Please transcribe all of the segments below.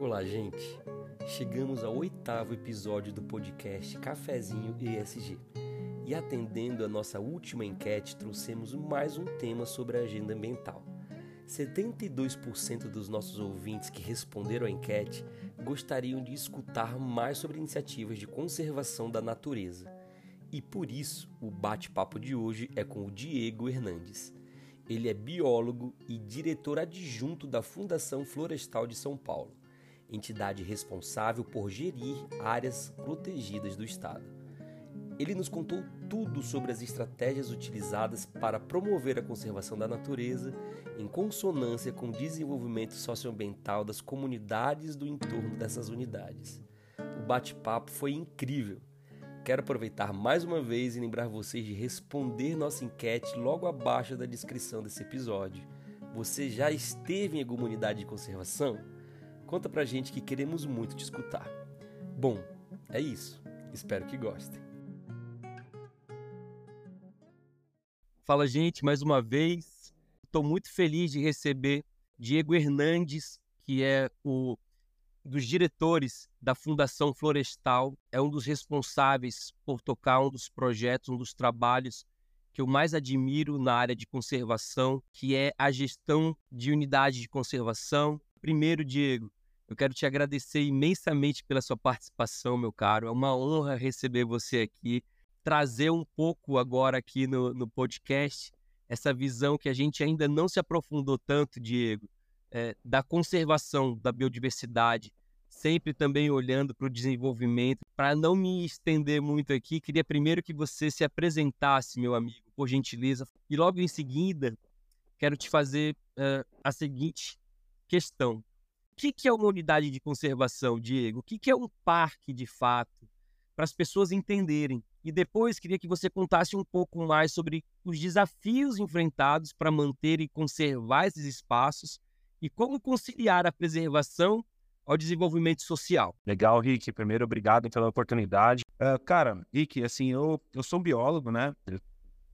Olá, gente. Chegamos ao oitavo episódio do podcast Cafezinho ESG. E atendendo a nossa última enquete, trouxemos mais um tema sobre a agenda ambiental. 72% dos nossos ouvintes que responderam à enquete gostariam de escutar mais sobre iniciativas de conservação da natureza. E por isso, o bate-papo de hoje é com o Diego Hernandes. Ele é biólogo e diretor adjunto da Fundação Florestal de São Paulo, entidade responsável por gerir áreas protegidas do Estado. Ele nos contou tudo sobre as estratégias utilizadas para promover a conservação da natureza em consonância com o desenvolvimento socioambiental das comunidades do entorno dessas unidades. O bate-papo foi incrível. Quero aproveitar mais uma vez e lembrar vocês de responder nossa enquete logo abaixo da descrição desse episódio. Você já esteve em alguma unidade de conservação? Conta pra gente que queremos muito te escutar. Bom, é isso. Espero que gostem. Fala, gente, mais uma vez. Estou muito feliz de receber Diego Hernandes, que é o dos diretores da Fundação Florestal, é um dos responsáveis por tocar um dos projetos, um dos trabalhos que eu mais admiro na área de conservação, que é a gestão de unidades de conservação. Primeiro, Diego, eu quero te agradecer imensamente pela sua participação, meu caro. É uma honra receber você aqui trazer um pouco agora aqui no, no podcast essa visão que a gente ainda não se aprofundou tanto, Diego, é, da conservação da biodiversidade, sempre também olhando para o desenvolvimento. Para não me estender muito aqui, queria primeiro que você se apresentasse, meu amigo, por gentileza, e logo em seguida quero te fazer uh, a seguinte questão. O que, que é uma unidade de conservação, Diego? O que, que é um parque de fato? Para as pessoas entenderem e depois queria que você contasse um pouco mais sobre os desafios enfrentados para manter e conservar esses espaços e como conciliar a preservação ao desenvolvimento social. Legal, Rick. Primeiro, obrigado pela oportunidade. Uh, cara, Rick, assim, eu, eu sou um biólogo, né?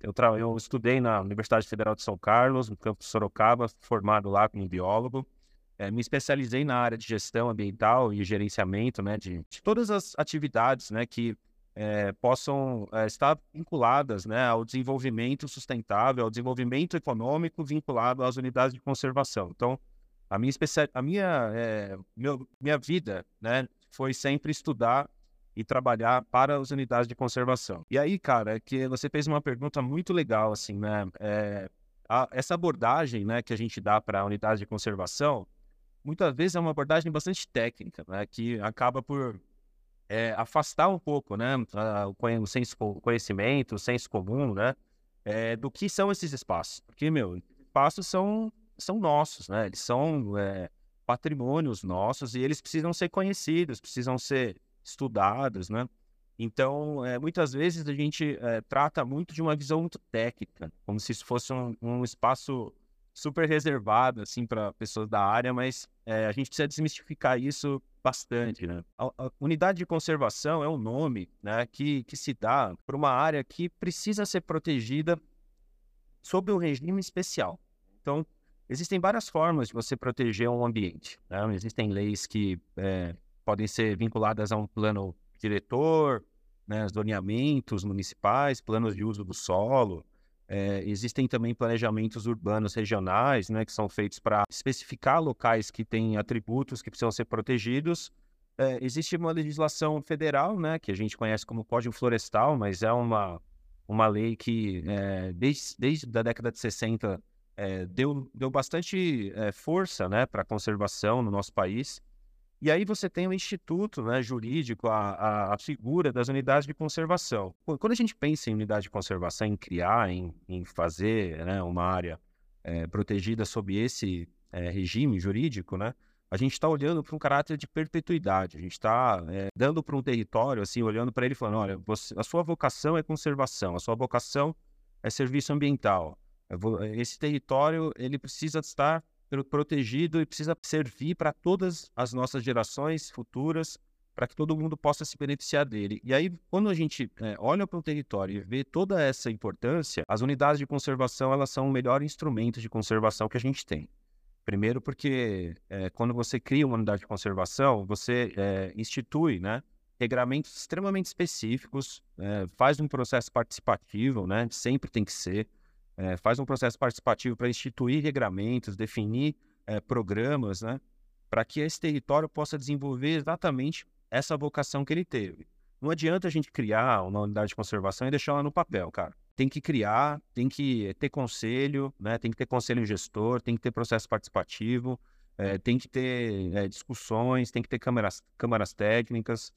Eu, tra... eu estudei na Universidade Federal de São Carlos, no campus Sorocaba, formado lá como biólogo. É, me especializei na área de gestão ambiental e gerenciamento, né, de, de todas as atividades, né, que é, possam é, estar vinculadas né, ao desenvolvimento sustentável, ao desenvolvimento econômico vinculado às unidades de conservação. Então, a minha, especial, a minha, é, meu, minha vida né, foi sempre estudar e trabalhar para as unidades de conservação. E aí, cara, que você fez uma pergunta muito legal, assim, né? É, a, essa abordagem né, que a gente dá para a unidade de conservação, muitas vezes é uma abordagem bastante técnica, né, que acaba por é, afastar um pouco, né, o, senso, conhecimento, o senso comum, né, é, do que são esses espaços. Porque, meu, espaços são, são nossos, né, eles são é, patrimônios nossos e eles precisam ser conhecidos, precisam ser estudados, né. Então, é, muitas vezes a gente é, trata muito de uma visão muito técnica, como se isso fosse um, um espaço super reservado, assim, para pessoas da área, mas é, a gente precisa desmistificar isso bastante, né? A, a, unidade de conservação é um nome, né, que, que se dá para uma área que precisa ser protegida sob um regime especial. Então, existem várias formas de você proteger um ambiente. Né? Existem leis que é, podem ser vinculadas a um plano diretor, né, zoneamentos municipais, planos de uso do solo, é, existem também planejamentos urbanos regionais, né, que são feitos para especificar locais que têm atributos que precisam ser protegidos. É, existe uma legislação federal, né, que a gente conhece como Código Florestal, mas é uma, uma lei que, é, desde, desde a década de 60, é, deu, deu bastante é, força né, para a conservação no nosso país. E aí você tem o instituto né, jurídico, a, a, a, figura das unidades de conservação. Quando a gente pensa em unidade de conservação, em criar, em, em fazer né, uma área é, protegida sob esse regime jurídico, né, a gente está olhando para um caráter de perpetuidade. A gente está dando para um território, assim, olhando para ele e falando, olha, você, a sua vocação é conservação, a sua vocação é serviço ambiental. Esse território ele precisa estar protegido e precisa servir para todas as nossas gerações futuras, para que todo mundo possa se beneficiar dele. E aí, quando a gente é, olha para o território e vê toda essa importância, as unidades de conservação elas são o melhor instrumento de conservação que a gente tem. Primeiro porque é, quando você cria uma unidade de conservação, você é, institui, né, regramentos extremamente específicos, é, faz um processo participativo, né, sempre tem que ser, é, faz um processo participativo para instituir regramentos, definir é, programas, né, para que esse território possa desenvolver exatamente essa vocação que ele teve. Não adianta a gente criar uma unidade de conservação e deixar ela no papel, cara. Tem que criar, tem que ter conselho, né? tem que ter conselho gestor, tem que ter processo participativo, é, tem que ter discussões, tem que ter câmaras, câmaras técnicas,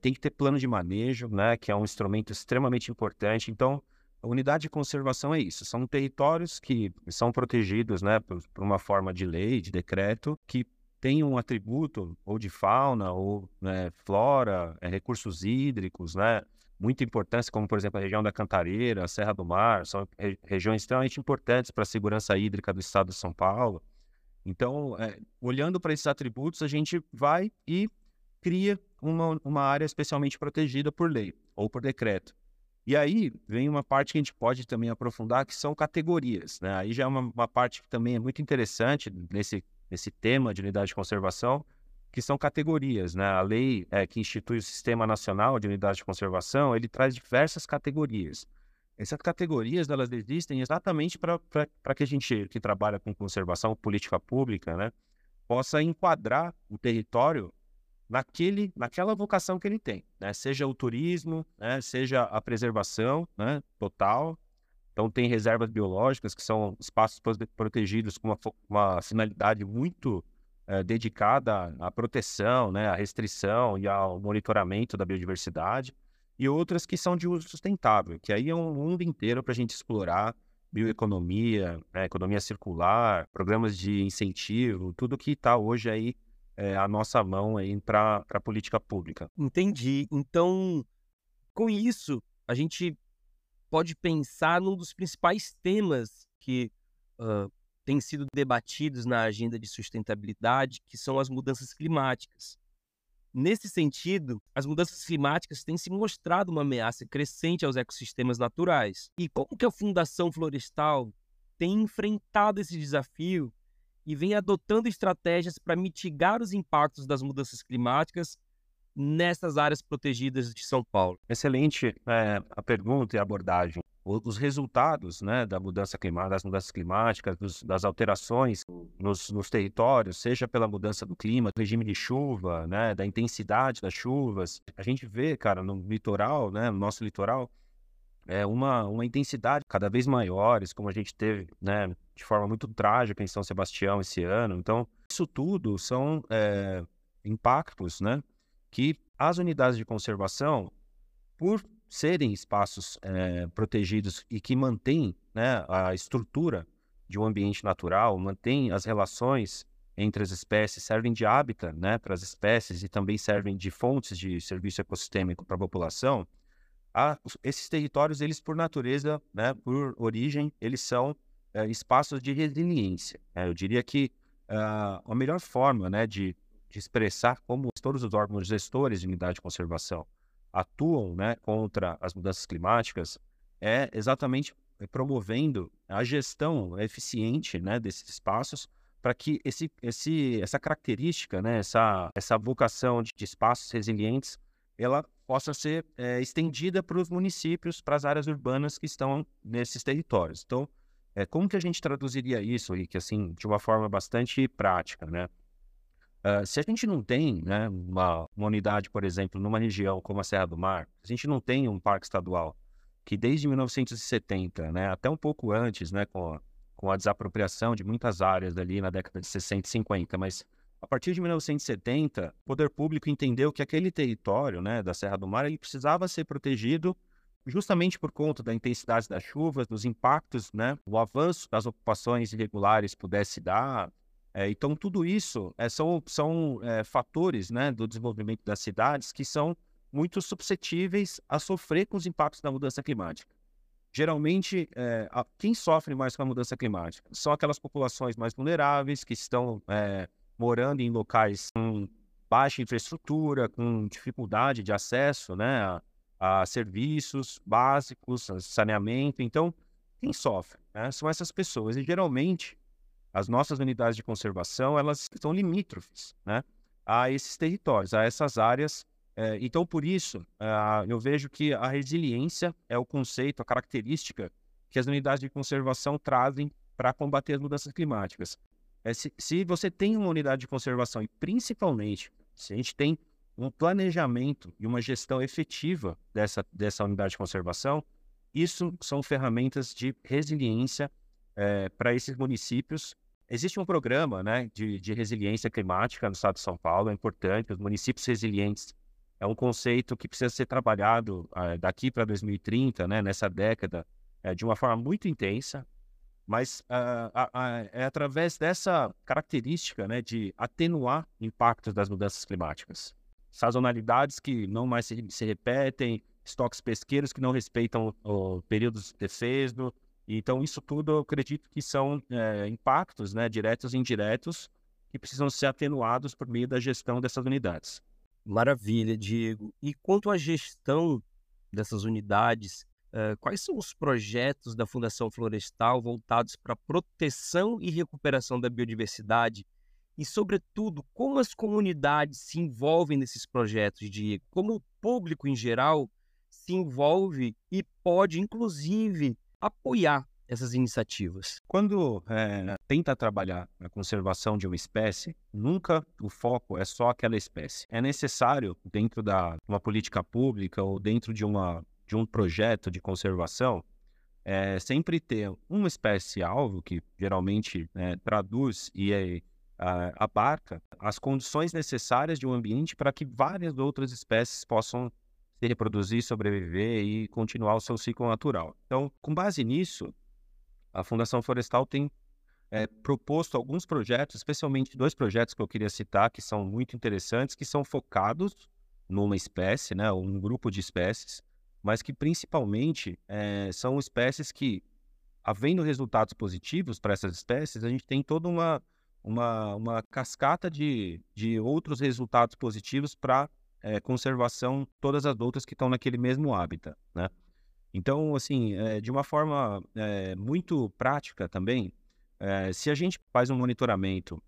tem que ter plano de manejo, né? que é um instrumento extremamente importante. Então, a unidade de conservação é isso, são territórios que são protegidos né, por, por uma forma de lei, de decreto, que tem um atributo ou de fauna ou né, flora, é, recursos hídricos, né, muito importantes, como por exemplo a região da Cantareira, a Serra do Mar, são re regiões extremamente importantes para a segurança hídrica do estado de São Paulo. Então, é, olhando para esses atributos, a gente vai e cria uma, uma área especialmente protegida por lei ou por decreto. E aí vem uma parte que a gente pode também aprofundar, que são categorias. Né? Aí já é uma, uma parte que também é muito interessante nesse nesse tema de unidade de conservação, que são categorias. Né? A lei é, que institui o Sistema Nacional de Unidade de Conservação, ele traz diversas categorias. Essas categorias, elas existem exatamente para que a gente que trabalha com conservação, política pública, né, possa enquadrar o território naquele, naquela vocação que ele tem, né? seja o turismo, né? seja a preservação né? total, então, tem reservas biológicas, que são espaços protegidos com uma, uma finalidade muito é, dedicada à proteção, né, à restrição e ao monitoramento da biodiversidade, e outras que são de uso sustentável, que aí é um mundo inteiro para a gente explorar bioeconomia, né, economia circular, programas de incentivo, tudo que está hoje aí é, à nossa mão para a política pública. Entendi. Então, com isso, a gente pode pensar num dos principais temas que uh, têm sido debatidos na agenda de sustentabilidade, que são as mudanças climáticas. Nesse sentido, as mudanças climáticas têm se mostrado uma ameaça crescente aos ecossistemas naturais. E como que a Fundação Florestal tem enfrentado esse desafio e vem adotando estratégias para mitigar os impactos das mudanças climáticas nessas áreas protegidas de São Paulo? Excelente é, a pergunta e a abordagem. os resultados né, da mudança climática, das mudanças climáticas, dos, das alterações nos, nos, territórios, seja pela mudança do clima, do regime de chuva, né, da intensidade das chuvas. A gente vê, cara, no litoral, né, no nosso litoral, é uma, uma intensidade cada vez maiores, como a gente teve, né, de forma muito trágica em São Sebastião esse ano. Então, isso tudo são é, impactos, né, que as unidades de conservação, por serem espaços é, protegidos e que mantêm né, a estrutura de um ambiente natural, mantêm as relações entre as espécies, servem de hábitat né, para as espécies e também servem de fontes de serviço ecossistêmico para a população, a, esses territórios, eles por natureza, né, por origem, eles são é, espaços de resiliência. É, eu diria que uh, a melhor forma né, de de expressar como todos os órgãos gestores de unidade de conservação atuam né, contra as mudanças climáticas é exatamente eh, promovendo a gestão eficiente né, desses espaços para que esse, esse, essa característica, né, essa, essa vocação de, de espaços resilientes, ela possa ser é, estendida para os municípios, para as áreas urbanas que estão nesses territórios. Então, é, como que a gente traduziria isso, Rick, assim, de uma forma bastante prática, né? Uh, se a gente não tem né, uma, uma, unidade, por exemplo, numa região como a Serra do Mar, a gente não tem um parque estadual que desde 1970, né, até um pouco antes, né, com, a, com a desapropriação de muitas áreas ali na década de 60 e 50, mas a partir de 1970, o poder público entendeu que aquele território né, da Serra do Mar ele precisava ser protegido justamente por conta da intensidade das chuvas, dos impactos, né, o avanço das ocupações irregulares pudesse dar, é, então, tudo isso é, são, são é, fatores né, do desenvolvimento das cidades que são muito suscetíveis a sofrer com os impactos da mudança climática. Geralmente, é, a, quem sofre mais com a mudança climática são aquelas populações mais vulneráveis que estão morando em locais com baixa infraestrutura, com dificuldade de acesso né, a, a serviços básicos, a saneamento. Então, quem sofre né, são essas pessoas. E geralmente as nossas unidades de conservação, elas são limítrofes, né? A esses territórios, a essas áreas. É, então, por isso, uh, eu vejo que a resiliência é o conceito, a característica que as unidades de conservação trazem para combater as mudanças climáticas. É, se, se você tem uma unidade de conservação, e principalmente se a gente tem um planejamento e uma gestão efetiva dessa, dessa unidade de conservação, isso são ferramentas de resiliência é, para esses municípios. Existe um programa né, de, de resiliência climática no estado de São Paulo, é importante, os municípios resilientes é um conceito que precisa ser trabalhado uh, daqui para 2030, né, nessa década, uh, de uma forma muito intensa, mas uh, é através dessa característica né, de atenuar impactos das mudanças climáticas. Sazonalidades que não mais se, se repetem, estoques pesqueiros que não respeitam o períodos de defeso. Então, isso tudo eu acredito que são é, impactos né, diretos e indiretos que precisam ser atenuados por meio da gestão dessas unidades. Maravilha, Diego. E quanto à gestão dessas unidades, quais são os projetos da Fundação Florestal voltados para a proteção e recuperação da biodiversidade? E, sobretudo, como as comunidades se envolvem nesses projetos, Diego? Como o público em geral se envolve e pode, inclusive, apoiar essas iniciativas? Quando é, tenta trabalhar a conservação de uma espécie, nunca o foco é só aquela espécie. É necessário, dentro da uma política pública ou dentro de, uma, de um projeto de conservação, é, sempre ter uma espécie-alvo, que geralmente é, traduz e é, abarca as condições necessárias de um ambiente para que várias outras espécies possam se reproduzir, sobreviver e continuar o seu ciclo natural. Então, com base nisso, a Fundação Florestal tem é, proposto alguns projetos, especialmente dois projetos que eu queria citar, que são muito interessantes, que são focados numa espécie, né, um grupo de espécies, mas que principalmente é, são espécies que, havendo resultados positivos para essas espécies, a gente tem toda uma, uma, uma cascata de, de outros resultados positivos para é, conservação todas as outras que estão naquele mesmo hábitat, né? Então, assim, é, de uma forma muito prática também, se a gente faz um monitoramento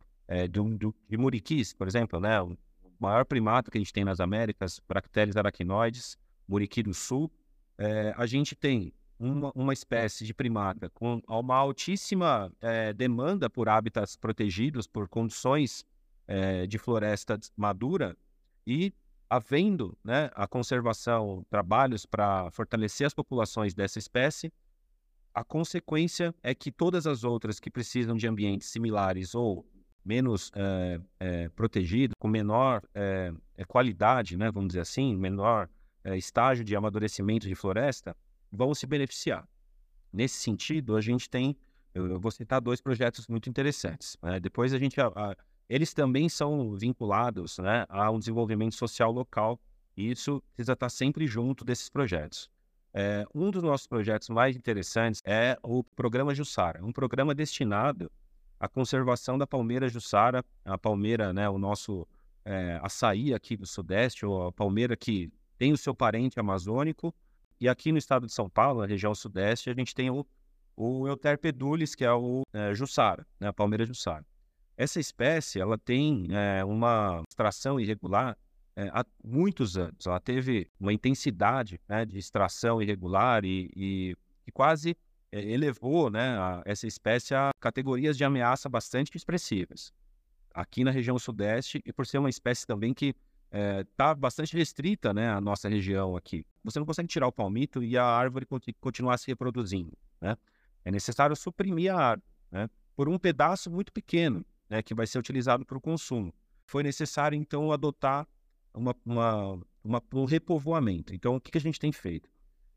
de muriquis, por exemplo, né? O maior primata que a gente tem nas Américas, Bracteles aracnoides, muriqui do sul, a gente tem uma, uma, espécie de primata com uma altíssima demanda por hábitats protegidos, por condições de floresta madura, e havendo né, a conservação, trabalhos para fortalecer as populações dessa espécie, a consequência é que todas as outras que precisam de ambientes similares ou menos é, é, protegidos, com menor é, qualidade, né, vamos dizer assim, menor estágio de amadurecimento de floresta, vão se beneficiar. Nesse sentido, a gente tem, eu, vou citar dois projetos muito interessantes. Né? Depois a gente a, a, eles também são vinculados né, a um desenvolvimento social local e isso precisa estar sempre junto desses projetos. É, um dos nossos projetos mais interessantes é o Programa Jussara, um programa destinado à conservação da palmeira Jussara, a palmeira, né, o nosso é, açaí aqui do Sudeste, ou a palmeira que tem o seu parente amazônico, e aqui no estado de São Paulo, na região Sudeste, a gente tem o, o Euterpedulis, que é o é, Jussara, né, a palmeira Jussara. Essa espécie ela tem é, uma extração irregular é, há muitos anos. Ela teve uma intensidade né, de extração irregular e, e, e quase é, elevou né, a, essa espécie a categorias de ameaça bastante expressivas. Aqui na região sudeste, e por ser uma espécie também que está bastante restrita né, à nossa região aqui. Você não consegue tirar o palmito e a árvore continuar se reproduzindo. Né? É necessário suprimir a árvore né, por um pedaço muito pequeno né, que vai ser utilizado para o consumo. Foi necessário, então, adotar uma, uma, uma, um repovoamento. Então, o que, que, a gente tem feito?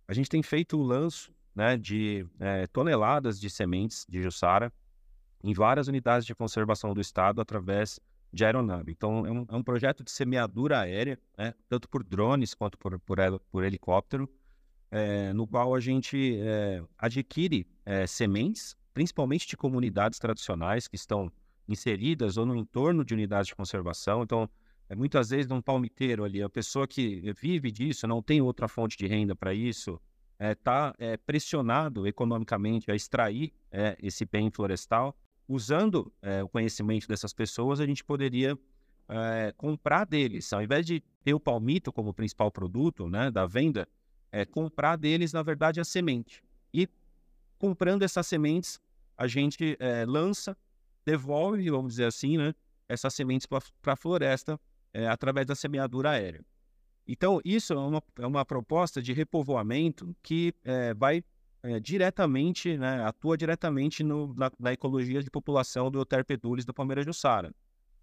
A gente tem feito o lanço né, de é, toneladas de sementes de Jussara em várias unidades de conservação do Estado através de aeronave. Então, é um, é um projeto de semeadura aérea, né, tanto por drones quanto por, por, por helicóptero, é, no qual a gente é, adquire é, sementes, principalmente de comunidades tradicionais que estão inseridas ou no entorno de unidades de conservação. Então, é, muitas vezes, num palmiteiro ali, a pessoa que vive disso, não tem outra fonte de renda para isso, está pressionado economicamente a extrair esse bem florestal. Usando é, o conhecimento dessas pessoas, a gente poderia é, comprar deles. Ao invés de ter o palmito como principal produto né, da venda, é, comprar deles, na verdade, a semente. E comprando essas sementes, a gente é, lança, devolve, vamos dizer assim, né, essas sementes para a floresta através da semeadura aérea. Então, isso é uma, é uma proposta de repovoamento que é, vai é, diretamente, né, atua diretamente no, na, na, ecologia de população do Terpedulis do Palmeiras Jussara,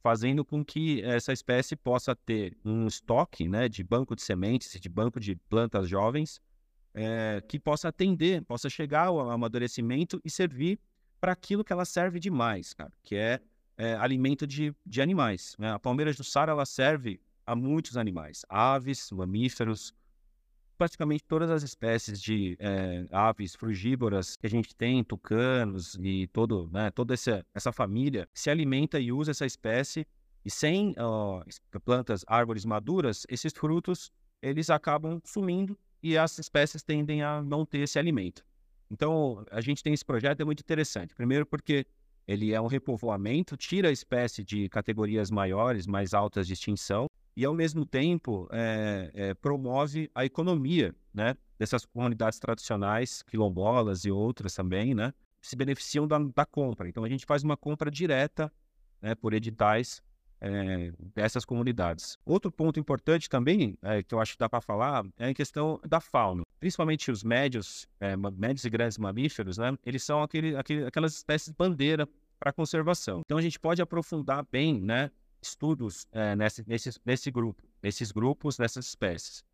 fazendo com que essa espécie possa ter um estoque né, de banco de sementes, de banco de plantas jovens, é, que possa atender, possa chegar ao amadurecimento e servir para aquilo que ela serve demais, cara, que é, é alimento de, de animais. Né? A Palmeiras do Sara ela serve a muitos animais, aves, mamíferos, praticamente todas as espécies de é, aves frugívoras que a gente tem, tucanos e todo, né, toda essa, essa família se alimenta e usa essa espécie e sem ó, plantas, árvores maduras, esses frutos eles acabam sumindo e as espécies tendem a não ter esse alimento. Então, a gente tem esse projeto, é muito interessante. Primeiro porque ele é um repovoamento, tira a espécie de categorias maiores, mais altas de extinção, e, ao mesmo tempo, é, é, promove a economia né, dessas comunidades tradicionais, quilombolas e outras também, né, se beneficiam da, da compra. Então, a gente faz uma compra direta né, por editais é, dessas comunidades. Outro ponto importante também, é, que eu acho que dá para falar, é a questão da fauna. Principalmente os médios, é, médios e grandes mamíferos, né, eles são aquele, aquele, aquelas espécies bandeira para conservação. Então, a gente pode aprofundar bem né, estudos é, nesse, nesse, nesse grupo, nesses grupos, nessas espécies.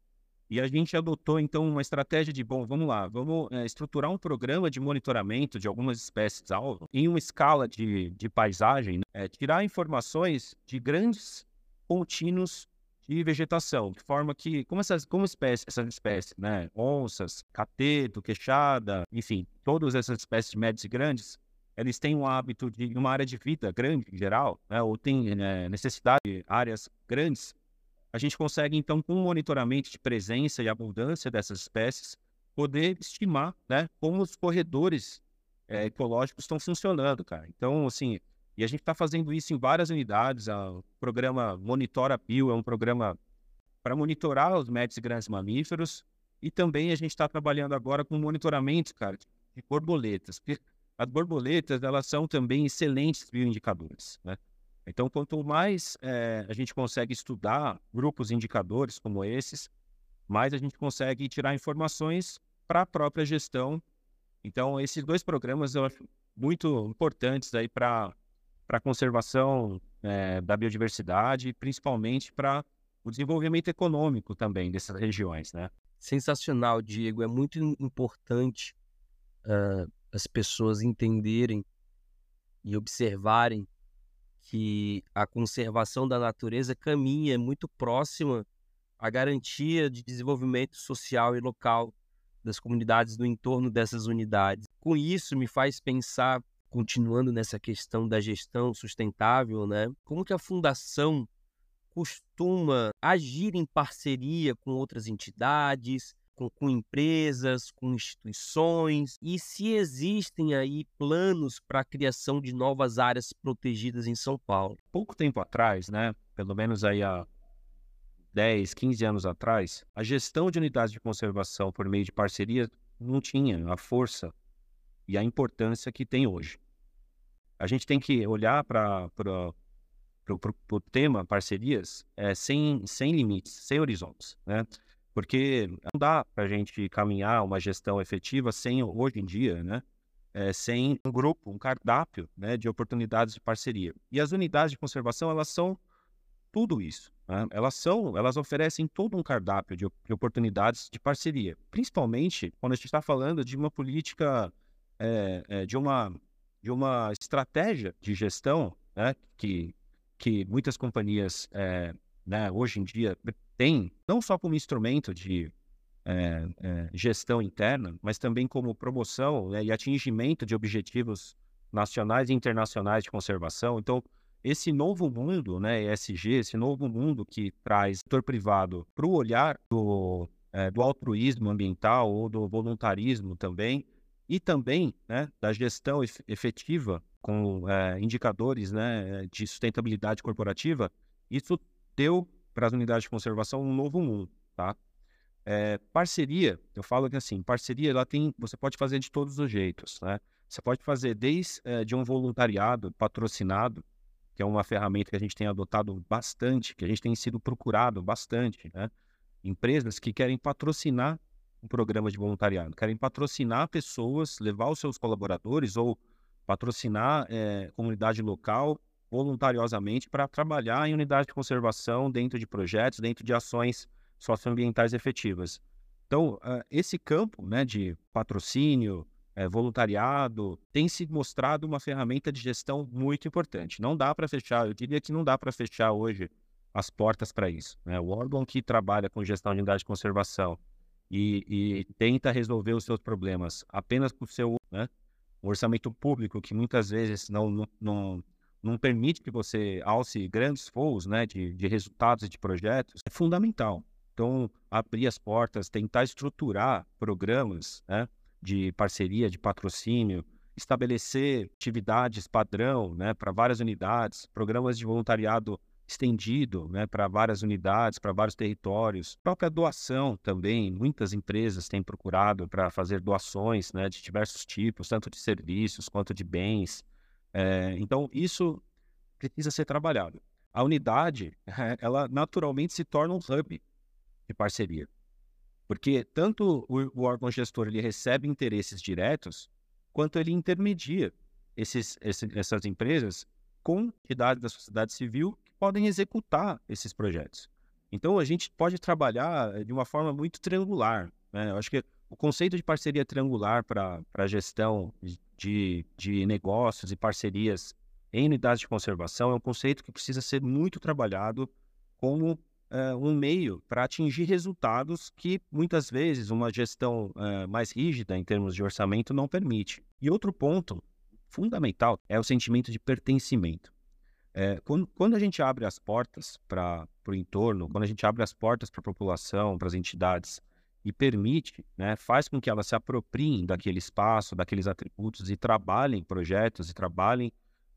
E a gente adotou, então, uma estratégia de, bom, vamos lá, vamos é, estruturar um programa de monitoramento de algumas espécies-alvo em uma escala de, de paisagem, né? é, tirar informações de grandes contínuos de vegetação, de forma que, como essas, como espécies, essas espécies, né, onças, cateto, queixada, enfim, todas essas espécies médias e grandes, eles têm um hábito de uma área de vida grande em geral, né, ou têm né, necessidade de áreas grandes, a gente consegue, então, com monitoramento de presença e abundância dessas espécies, poder estimar né, como os corredores é, ecológicos estão funcionando, cara. Então, assim, e a gente está fazendo isso em várias unidades. O programa Monitora Bio é um programa para monitorar os médios e grandes mamíferos. E também a gente está trabalhando agora com monitoramento, cara, de borboletas. Porque as borboletas, elas são também excelentes bioindicadores, né? Então, quanto mais é, a gente consegue estudar grupos indicadores como esses, mais a gente consegue tirar informações para a própria gestão. Então, esses dois programas eu acho muito importantes aí para a conservação é, da biodiversidade, principalmente para o desenvolvimento econômico também dessas regiões, né? Sensacional, Diego. É muito importante uh, as pessoas entenderem e observarem que a conservação da natureza caminha muito próxima à garantia de desenvolvimento social e local das comunidades no entorno dessas unidades. Com isso, me faz pensar, continuando nessa questão da gestão sustentável, né? Como que a fundação costuma agir em parceria com outras entidades, com, com empresas, com instituições, e se existem aí planos para a criação de novas áreas protegidas em São Paulo. Pouco tempo atrás, né, pelo menos aí há 10, 15 anos atrás, a gestão de unidades de conservação por meio de parceria não tinha a força e a importância que tem hoje. A gente tem que olhar para o tema parcerias é, sem, sem limites, sem horizontes. Né? Porque não dá para a gente caminhar uma gestão efetiva sem, hoje em dia, né? É, sem um grupo, um cardápio né, de oportunidades de parceria. E as unidades de conservação, elas são tudo isso. Né? Elas são, elas oferecem todo um cardápio de, de, oportunidades de parceria, principalmente quando a gente está falando de uma política, é, é, de, uma, de uma estratégia de gestão né, que, que muitas companhias né, hoje em dia tem, não só como instrumento de é, é, gestão interna, mas também como promoção né, e atingimento de objetivos nacionais e internacionais de conservação. Então, esse novo mundo, né, ESG, esse novo mundo que traz o setor privado para o olhar do, é, do altruísmo ambiental ou do voluntarismo também, e também né, da gestão efetiva com é, indicadores né, de sustentabilidade corporativa, isso deu para as unidades de conservação um novo mundo, tá? É, parceria, eu falo que assim, parceria ela tem, você pode fazer de todos os jeitos, né? Você pode fazer desde é, de um voluntariado patrocinado, que é uma ferramenta que a gente tem adotado bastante, que a gente tem sido procurado bastante, né? Empresas que querem patrocinar um programa de voluntariado, querem patrocinar pessoas, levar os seus colaboradores ou patrocinar é, comunidade local voluntariosamente para trabalhar em unidade de conservação dentro de projetos, dentro de ações socioambientais efetivas. Então, esse campo né, de patrocínio, é, voluntariado, tem se mostrado uma ferramenta de gestão muito importante. Não dá para fechar, eu diria que não dá para fechar hoje as portas para isso. Né? O órgão que trabalha com gestão de unidade de conservação e, e tenta resolver os seus problemas apenas por seu né, um orçamento público, que muitas vezes não, não, não permite que você alce grandes voos né, de, de resultados e de projetos, é fundamental. Então, abrir as portas, tentar estruturar programas né, de parceria, de patrocínio, estabelecer atividades padrão né, para várias unidades, programas de voluntariado estendido né, para várias unidades, para vários territórios. A própria doação também, muitas empresas têm procurado para fazer doações né, de diversos tipos, tanto de serviços quanto de bens. É, então, isso precisa ser trabalhado. A unidade, ela naturalmente se torna um hub de parceria. Porque tanto o, o órgão gestor ele recebe interesses diretos, quanto ele intermedia esses, esse, essas empresas com entidades da sociedade civil que podem executar esses projetos. Então, a gente pode trabalhar de uma forma muito triangular. Né? Eu acho que o conceito de parceria triangular para a gestão de, de negócios e parcerias em unidades de conservação é um conceito que precisa ser muito trabalhado como uh, um meio para atingir resultados que muitas vezes uma gestão uh, mais rígida em termos de orçamento não permite. E outro ponto fundamental é o sentimento de pertencimento. É, quando, quando, a gente abre as portas para o entorno, quando a gente abre as portas para a população, para as entidades e permite, né, faz com que elas se apropriem daquele espaço, daqueles atributos e trabalhem projetos e trabalhem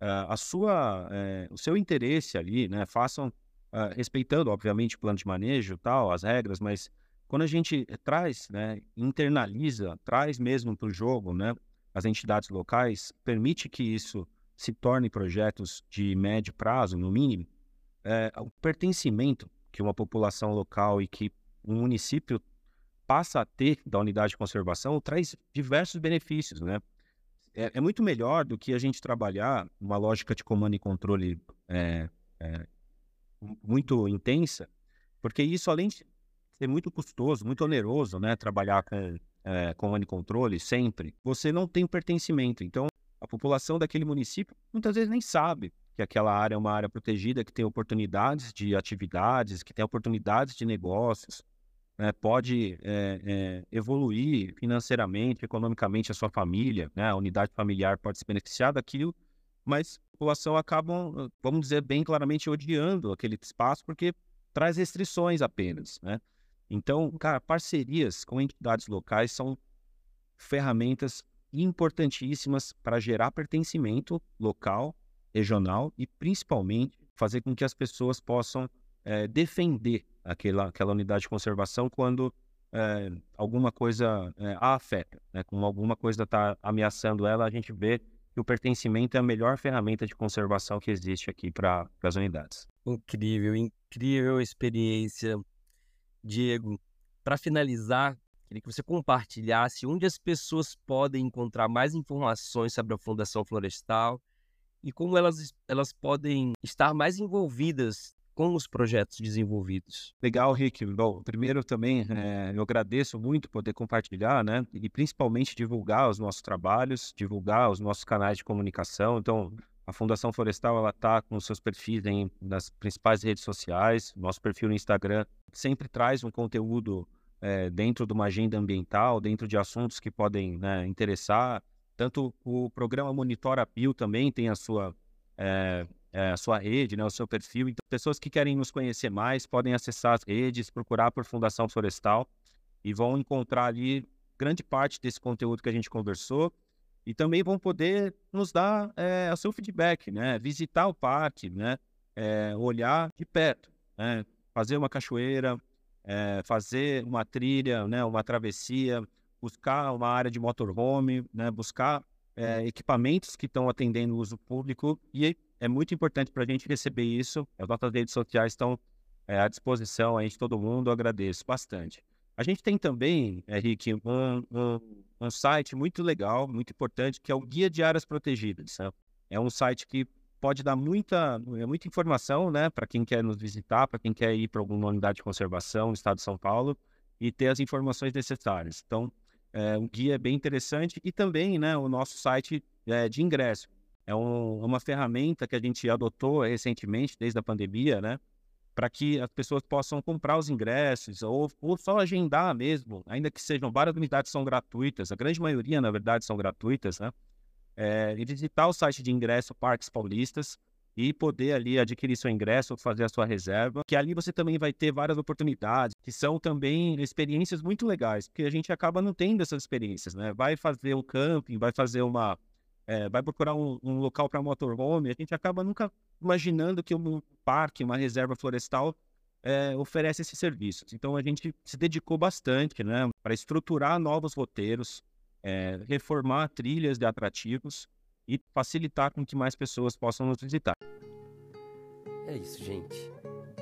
uh, a sua, uh, o seu interesse ali, né, façam uh, respeitando, obviamente, o plano de manejo, tal, as regras, mas quando a gente traz, né, internaliza, traz mesmo para o jogo, né, as entidades locais, permite que isso se torne projetos de médio prazo, no mínimo, é, o pertencimento que uma população local e que um município passa a ter da unidade de conservação traz diversos benefícios, né? É, é muito melhor do que a gente trabalhar uma lógica de comando e controle é, é, muito intensa, porque isso, além de ser muito custoso, muito oneroso, né, trabalhar com é, comando e controle sempre, você não tem pertencimento. Então, a população daquele município muitas vezes nem sabe que aquela área é uma área protegida, que tem oportunidades de atividades, que tem oportunidades de negócios, né, pode é, é, evoluir financeiramente, economicamente a sua família, né, a unidade familiar pode se beneficiar daquilo, mas a população acaba, vamos dizer bem claramente, odiando aquele espaço porque traz restrições apenas, né? Então, cara, parcerias com entidades locais são ferramentas importantíssimas para gerar pertencimento local, regional e principalmente fazer com que as pessoas possam é, defender aquela, aquela unidade de conservação quando é, alguma coisa é, a afeta, né? Como alguma coisa está ameaçando ela, a gente vê que o pertencimento é a melhor ferramenta de conservação que existe aqui para as unidades. Incrível, incrível experiência, Diego. Para finalizar, queria que você compartilhasse onde as pessoas podem encontrar mais informações sobre a Fundação Florestal e como elas, elas podem estar mais envolvidas com os projetos desenvolvidos. Legal, Rick. Bom, primeiro também é, eu agradeço muito poder compartilhar, né? E principalmente divulgar os nossos trabalhos, divulgar os nossos canais de comunicação. Então, a Fundação Florestal ela está com seus perfis em, nas principais redes sociais. Nosso perfil no Instagram sempre traz um conteúdo é, dentro de uma agenda ambiental, dentro de assuntos que podem né, interessar. Tanto o programa Monitora Bio também tem a sua é, é, a sua rede, né, o seu perfil. Então, pessoas que querem nos conhecer mais podem acessar as redes, procurar por Fundação Florestal e vão encontrar ali grande parte desse conteúdo que a gente conversou. e também vão poder nos dar é, o seu feedback, né? Visitar o parque, né? É, olhar de perto, né? fazer uma cachoeira, é, fazer uma trilha, né? Uma travessia, buscar uma área de motorhome, né? Buscar equipamentos que estão atendendo o uso público e é muito importante para a gente receber isso. As nossas redes sociais estão à disposição aí de todo mundo, agradeço bastante. A gente tem também, Henrique, um, um, um, site muito legal, muito importante, que é o Guia de Áreas Protegidas. Né? É um site que pode dar muita, é muita informação né, para quem quer nos visitar, para quem quer ir para alguma unidade de conservação no estado de São Paulo e ter as informações necessárias. Então, é, o guia é bem interessante e também né, o nosso site é, de ingresso. É um, uma ferramenta que a gente adotou recentemente, desde a pandemia, né? para que as pessoas possam comprar os ingressos ou, ou só agendar mesmo, ainda que sejam várias unidades são gratuitas, a grande maioria, na verdade, são gratuitas, né? É, e visitar o site de ingresso Parques Paulistas e poder ali adquirir seu ingresso, fazer a sua reserva, que ali você também vai ter várias oportunidades, que são também experiências muito legais, porque a gente acaba não tendo essas experiências, né? Vai fazer um camping, vai fazer uma é, vai procurar um, um local para motorhome, a gente acaba nunca imaginando que um parque, uma reserva florestal é, oferece esses serviços. Então a gente se dedicou bastante né, para estruturar novos roteiros, é, reformar trilhas de atrativos e facilitar com que mais pessoas possam nos visitar. É isso, gente.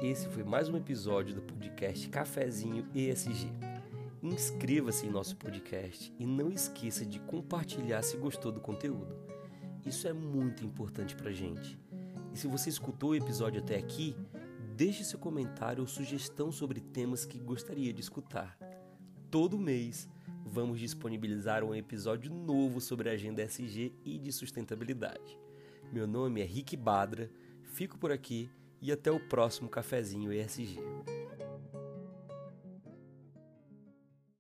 Esse foi mais um episódio do podcast Cafezinho ESG. Inscreva-se em nosso podcast e não esqueça de compartilhar se gostou do conteúdo. Isso é muito importante para gente. E se você escutou o episódio até aqui, deixe seu comentário ou sugestão sobre temas que gostaria de escutar. Todo mês vamos disponibilizar um episódio novo sobre a agenda SG e de sustentabilidade. Meu nome é Rick Badra, fico por aqui e até o próximo cafezinho ESG.